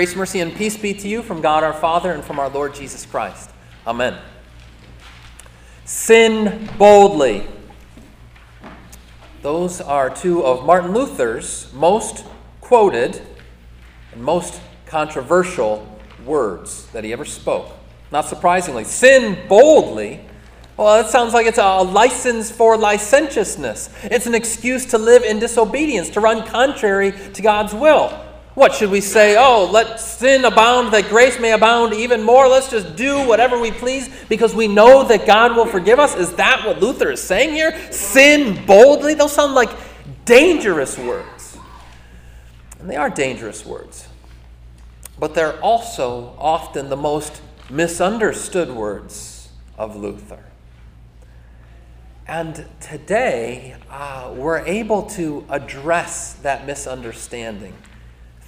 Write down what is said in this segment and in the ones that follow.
Grace, mercy, and peace be to you from God our Father and from our Lord Jesus Christ. Amen. Sin boldly. Those are two of Martin Luther's most quoted and most controversial words that he ever spoke. Not surprisingly, sin boldly. Well, that sounds like it's a license for licentiousness. It's an excuse to live in disobedience, to run contrary to God's will. What should we say? Oh, let sin abound that grace may abound even more. Let's just do whatever we please because we know that God will forgive us. Is that what Luther is saying here? Sin boldly? Those sound like dangerous words. And they are dangerous words. But they're also often the most misunderstood words of Luther. And today, uh, we're able to address that misunderstanding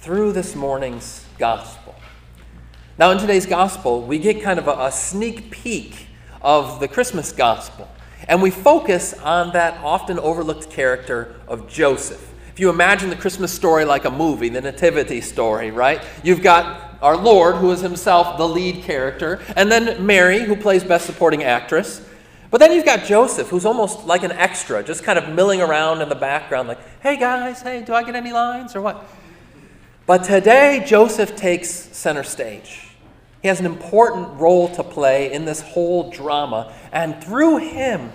through this morning's gospel. Now, in today's gospel, we get kind of a, a sneak peek of the Christmas gospel, and we focus on that often overlooked character of Joseph. If you imagine the Christmas story like a movie, the Nativity story, right? You've got our Lord, who is himself the lead character, and then Mary, who plays Best Supporting Actress. But then you've got Joseph, who's almost like an extra, just kind of milling around in the background, like, hey guys, hey, do I get any lines or what? But today, Joseph takes center stage. He has an important role to play in this whole drama, and through him,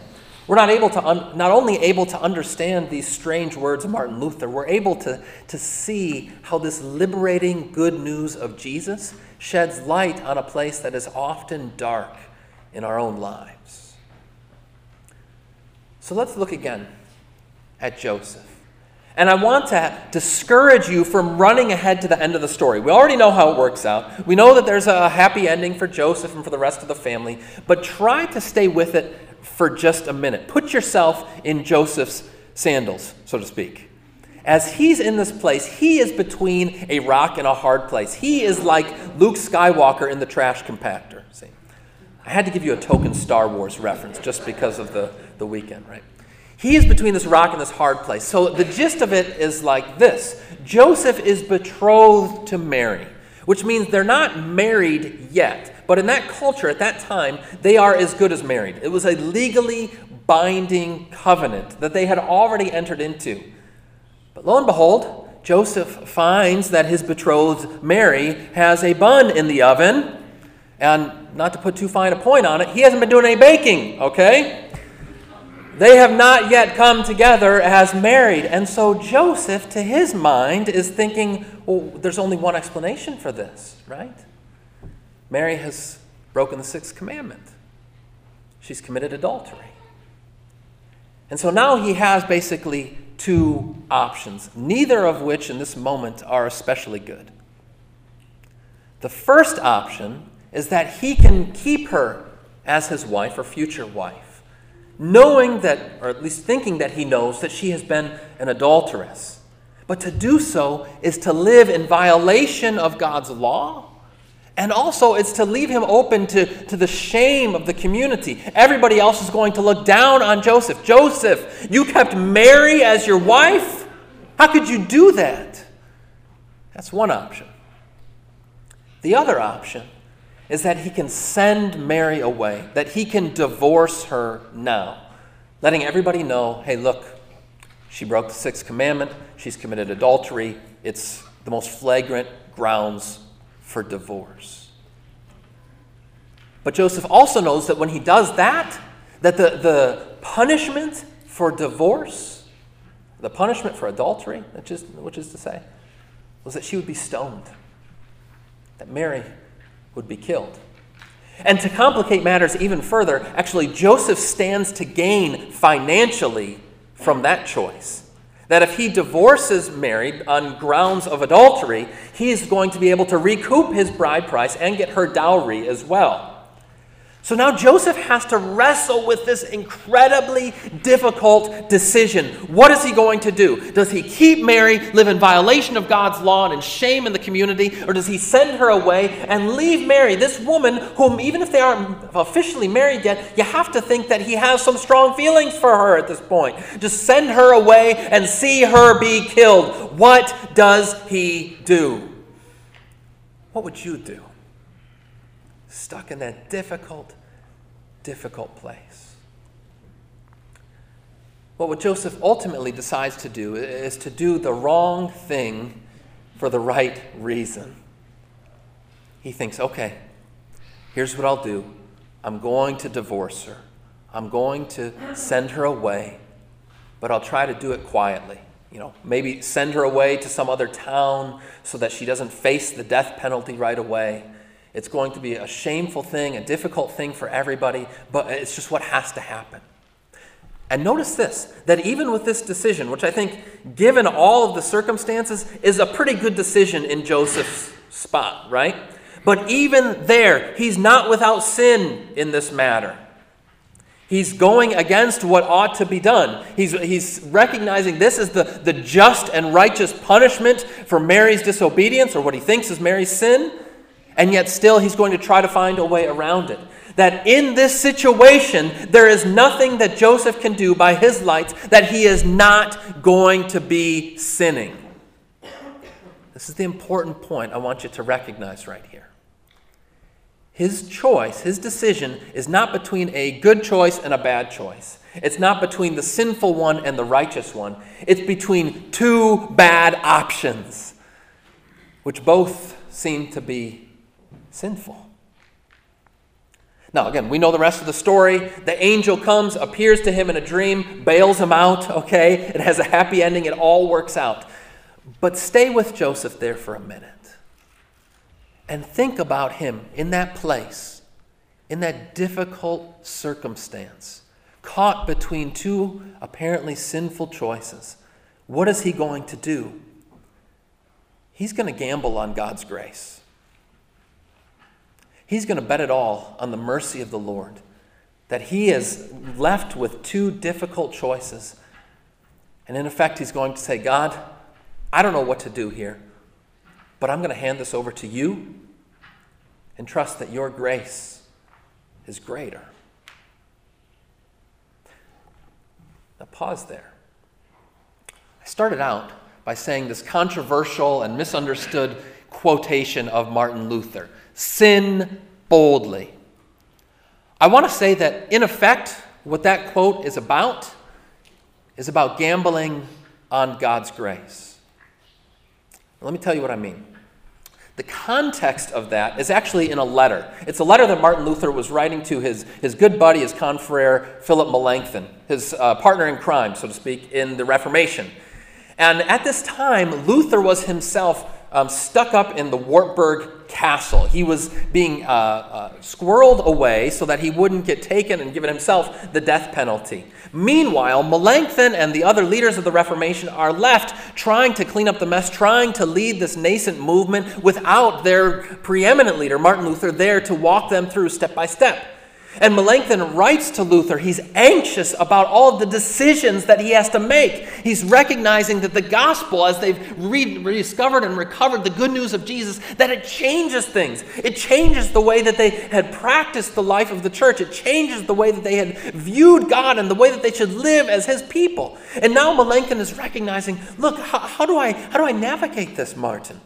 we're not, able to un- not only able to understand these strange words of Martin Luther, we're able to, to see how this liberating good news of Jesus sheds light on a place that is often dark in our own lives. So let's look again at Joseph. And I want to discourage you from running ahead to the end of the story. We already know how it works out. We know that there's a happy ending for Joseph and for the rest of the family, but try to stay with it for just a minute. Put yourself in Joseph's sandals, so to speak. As he's in this place, he is between a rock and a hard place. He is like Luke Skywalker in the trash compactor. See? I had to give you a token Star Wars reference just because of the, the weekend, right? He is between this rock and this hard place. So the gist of it is like this Joseph is betrothed to Mary, which means they're not married yet. But in that culture, at that time, they are as good as married. It was a legally binding covenant that they had already entered into. But lo and behold, Joseph finds that his betrothed Mary has a bun in the oven. And not to put too fine a point on it, he hasn't been doing any baking, okay? They have not yet come together as married. And so Joseph, to his mind, is thinking, well, there's only one explanation for this, right? Mary has broken the sixth commandment. She's committed adultery. And so now he has basically two options, neither of which in this moment are especially good. The first option is that he can keep her as his wife or future wife knowing that, or at least thinking that he knows, that she has been an adulteress. But to do so is to live in violation of God's law. And also, it's to leave him open to, to the shame of the community. Everybody else is going to look down on Joseph. Joseph, you kept Mary as your wife? How could you do that? That's one option. The other option is that he can send Mary away, that he can divorce her now, letting everybody know hey, look, she broke the sixth commandment, she's committed adultery, it's the most flagrant grounds for divorce. But Joseph also knows that when he does that, that the, the punishment for divorce, the punishment for adultery, which is, which is to say, was that she would be stoned. That Mary would be killed. And to complicate matters even further, actually, Joseph stands to gain financially from that choice. That if he divorces Mary on grounds of adultery, he is going to be able to recoup his bride price and get her dowry as well. So now Joseph has to wrestle with this incredibly difficult decision. What is he going to do? Does he keep Mary, live in violation of God's law and in shame in the community, or does he send her away and leave Mary, this woman whom, even if they aren't officially married yet, you have to think that he has some strong feelings for her at this point? Just send her away and see her be killed. What does he do? what would you do? Stuck in that difficult, difficult place. Well, what Joseph ultimately decides to do is to do the wrong thing for the right reason. He thinks, okay, here's what I'll do I'm going to divorce her, I'm going to send her away, but I'll try to do it quietly. You know, maybe send her away to some other town so that she doesn't face the death penalty right away. It's going to be a shameful thing, a difficult thing for everybody, but it's just what has to happen. And notice this that even with this decision, which I think, given all of the circumstances, is a pretty good decision in Joseph's spot, right? But even there, he's not without sin in this matter. He's going against what ought to be done. He's, he's recognizing this is the, the just and righteous punishment for Mary's disobedience or what he thinks is Mary's sin, and yet still he's going to try to find a way around it. That in this situation, there is nothing that Joseph can do by his lights that he is not going to be sinning. This is the important point I want you to recognize right here. His choice, his decision, is not between a good choice and a bad choice. It's not between the sinful one and the righteous one. It's between two bad options, which both seem to be sinful. Now, again, we know the rest of the story. The angel comes, appears to him in a dream, bails him out, okay? It has a happy ending, it all works out. But stay with Joseph there for a minute and think about him in that place, in that difficult circumstance, caught between two apparently sinful choices. What is he going to do? He's going to gamble on God's grace. He's going to bet it all on the mercy of the Lord. That he is left with two difficult choices. And in effect, he's going to say, God, I don't know what to do here. But I'm going to hand this over to you and trust that your grace is greater. Now, pause there. I started out by saying this controversial and misunderstood quotation of Martin Luther sin boldly. I want to say that, in effect, what that quote is about is about gambling on God's grace. Let me tell you what I mean. The context of that is actually in a letter. It's a letter that Martin Luther was writing to his, his good buddy, his confrere, Philip Melanchthon, his uh, partner in crime, so to speak, in the Reformation. And at this time, Luther was himself um, stuck up in the Wartburg castle. He was being uh, uh, squirreled away so that he wouldn't get taken and given himself the death penalty. Meanwhile, Melanchthon and the other leaders of the Reformation are left trying to clean up the mess, trying to lead this nascent movement without their preeminent leader, Martin Luther, there to walk them through step by step. And Melanchthon writes to Luther, he's anxious about all the decisions that he has to make. He's recognizing that the gospel, as they've rediscovered and recovered the good news of Jesus, that it changes things. It changes the way that they had practiced the life of the church. It changes the way that they had viewed God and the way that they should live as his people. And now Melanchthon is recognizing, look, how, how do I how do I navigate this, Martin?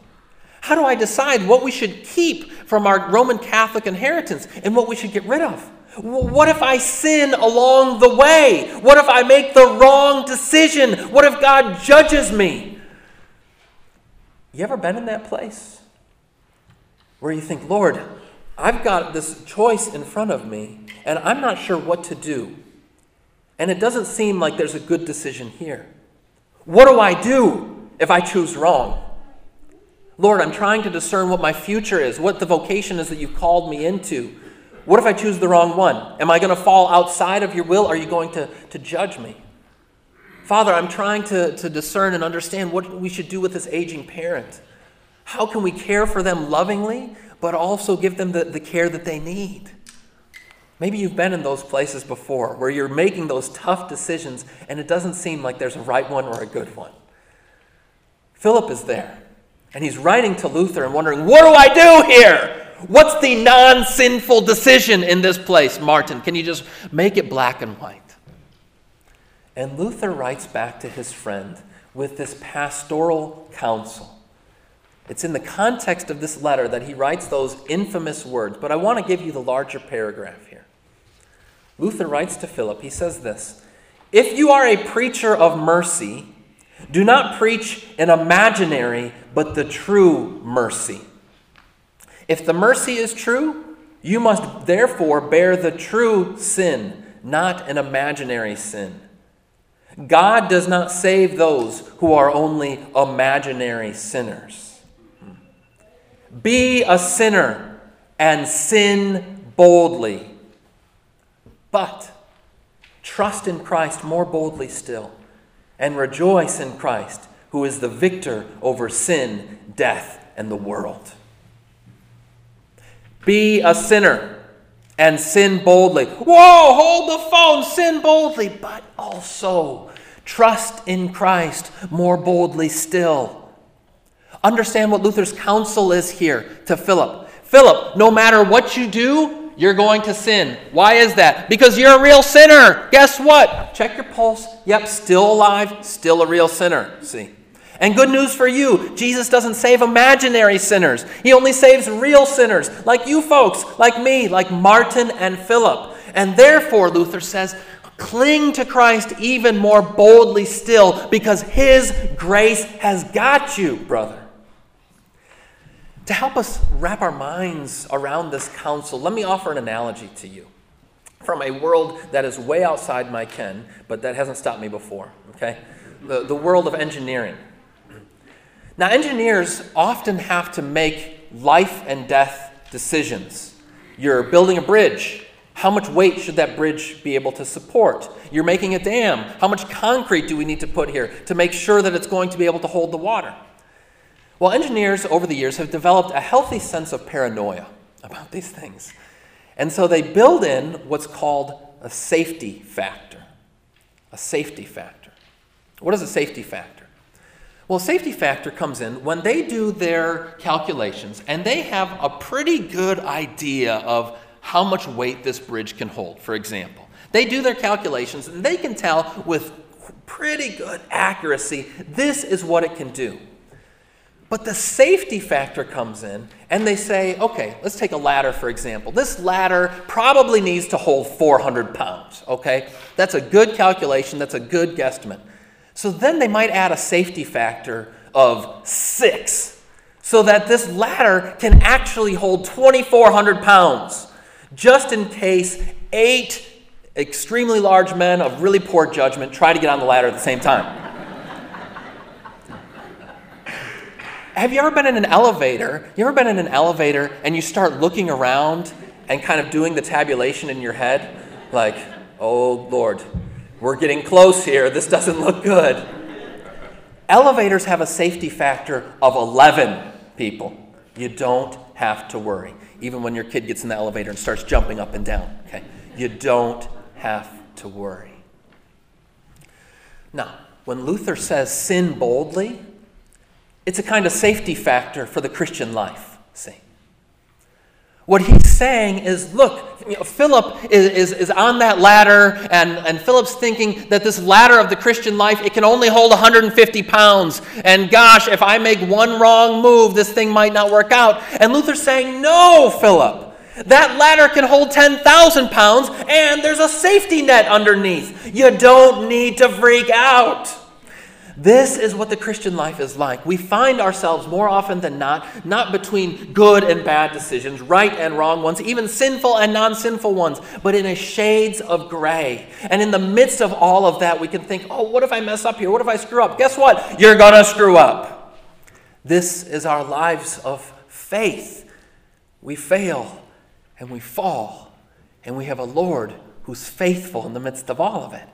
How do I decide what we should keep from our Roman Catholic inheritance and what we should get rid of? What if I sin along the way? What if I make the wrong decision? What if God judges me? You ever been in that place where you think, Lord, I've got this choice in front of me and I'm not sure what to do? And it doesn't seem like there's a good decision here. What do I do if I choose wrong? Lord, I'm trying to discern what my future is, what the vocation is that you've called me into. What if I choose the wrong one? Am I going to fall outside of your will? Are you going to, to judge me? Father, I'm trying to, to discern and understand what we should do with this aging parent. How can we care for them lovingly, but also give them the, the care that they need? Maybe you've been in those places before where you're making those tough decisions and it doesn't seem like there's a right one or a good one. Philip is there and he's writing to Luther and wondering, What do I do here? What's the non sinful decision in this place, Martin? Can you just make it black and white? And Luther writes back to his friend with this pastoral counsel It's in the context of this letter that he writes those infamous words, but I want to give you the larger paragraph here. Luther writes to Philip, he says this If you are a preacher of mercy, do not preach an imaginary, but the true mercy. If the mercy is true, you must therefore bear the true sin, not an imaginary sin. God does not save those who are only imaginary sinners. Be a sinner and sin boldly. But trust in Christ more boldly still and rejoice in Christ, who is the victor over sin, death, and the world. Be a sinner and sin boldly. Whoa, hold the phone, sin boldly, but also trust in Christ more boldly still. Understand what Luther's counsel is here to Philip. Philip, no matter what you do, you're going to sin. Why is that? Because you're a real sinner. Guess what? Check your pulse. Yep, still alive, still a real sinner. See? And good news for you Jesus doesn't save imaginary sinners, He only saves real sinners, like you folks, like me, like Martin and Philip. And therefore, Luther says, cling to Christ even more boldly still because His grace has got you, brother. To help us wrap our minds around this counsel, let me offer an analogy to you from a world that is way outside my ken, but that hasn't stopped me before, okay? The, the world of engineering. Now, engineers often have to make life and death decisions. You're building a bridge. How much weight should that bridge be able to support? You're making a dam. How much concrete do we need to put here to make sure that it's going to be able to hold the water? Well, engineers over the years have developed a healthy sense of paranoia about these things. And so they build in what's called a safety factor. A safety factor. What is a safety factor? Well, safety factor comes in when they do their calculations and they have a pretty good idea of how much weight this bridge can hold, for example. They do their calculations and they can tell with pretty good accuracy this is what it can do. But the safety factor comes in, and they say, okay, let's take a ladder for example. This ladder probably needs to hold 400 pounds, okay? That's a good calculation, that's a good guesstimate. So then they might add a safety factor of six so that this ladder can actually hold 2,400 pounds, just in case eight extremely large men of really poor judgment try to get on the ladder at the same time. Have you ever been in an elevator? You ever been in an elevator and you start looking around and kind of doing the tabulation in your head? Like, oh Lord, we're getting close here. This doesn't look good. Elevators have a safety factor of 11 people. You don't have to worry, even when your kid gets in the elevator and starts jumping up and down. Okay? You don't have to worry. Now, when Luther says sin boldly, it's a kind of safety factor for the Christian life. See? What he's saying is look, you know, Philip is, is, is, on that ladder, and, and Philip's thinking that this ladder of the Christian life, it can only hold 150 pounds. And gosh, if I make one wrong move, this thing might not work out. And Luther's saying, No, Philip. That ladder can hold 10,000 pounds, and there's a safety net underneath. You don't need to freak out. This is what the Christian life is like. We find ourselves more often than not, not between good and bad decisions, right and wrong ones, even sinful and non sinful ones, but in a shades of gray. And in the midst of all of that, we can think, oh, what if I mess up here? What if I screw up? Guess what? You're going to screw up. This is our lives of faith. We fail and we fall, and we have a Lord who's faithful in the midst of all of it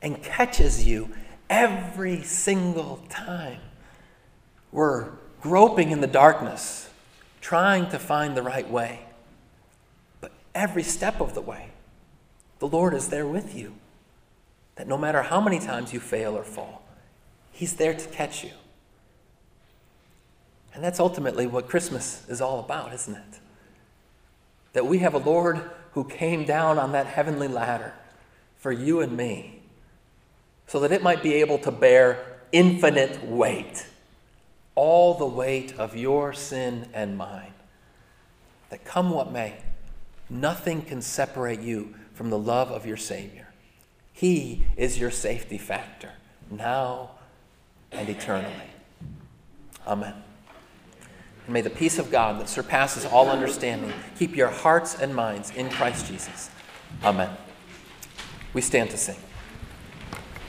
and catches you every single time. We're groping in the darkness, trying to find the right way. But every step of the way, the Lord is there with you. That no matter how many times you fail or fall, He's there to catch you. And that's ultimately what Christmas is all about, isn't it? That we have a Lord who came down on that heavenly ladder for you and me so that it might be able to bear infinite weight. all the weight of your sin and mine. That come what may, nothing can separate you from the love of your Savior. He is your safety factor, now and eternally. Amen. And may the peace of God that surpasses all understanding keep your hearts and minds in Christ Jesus. Amen. We stand to sing.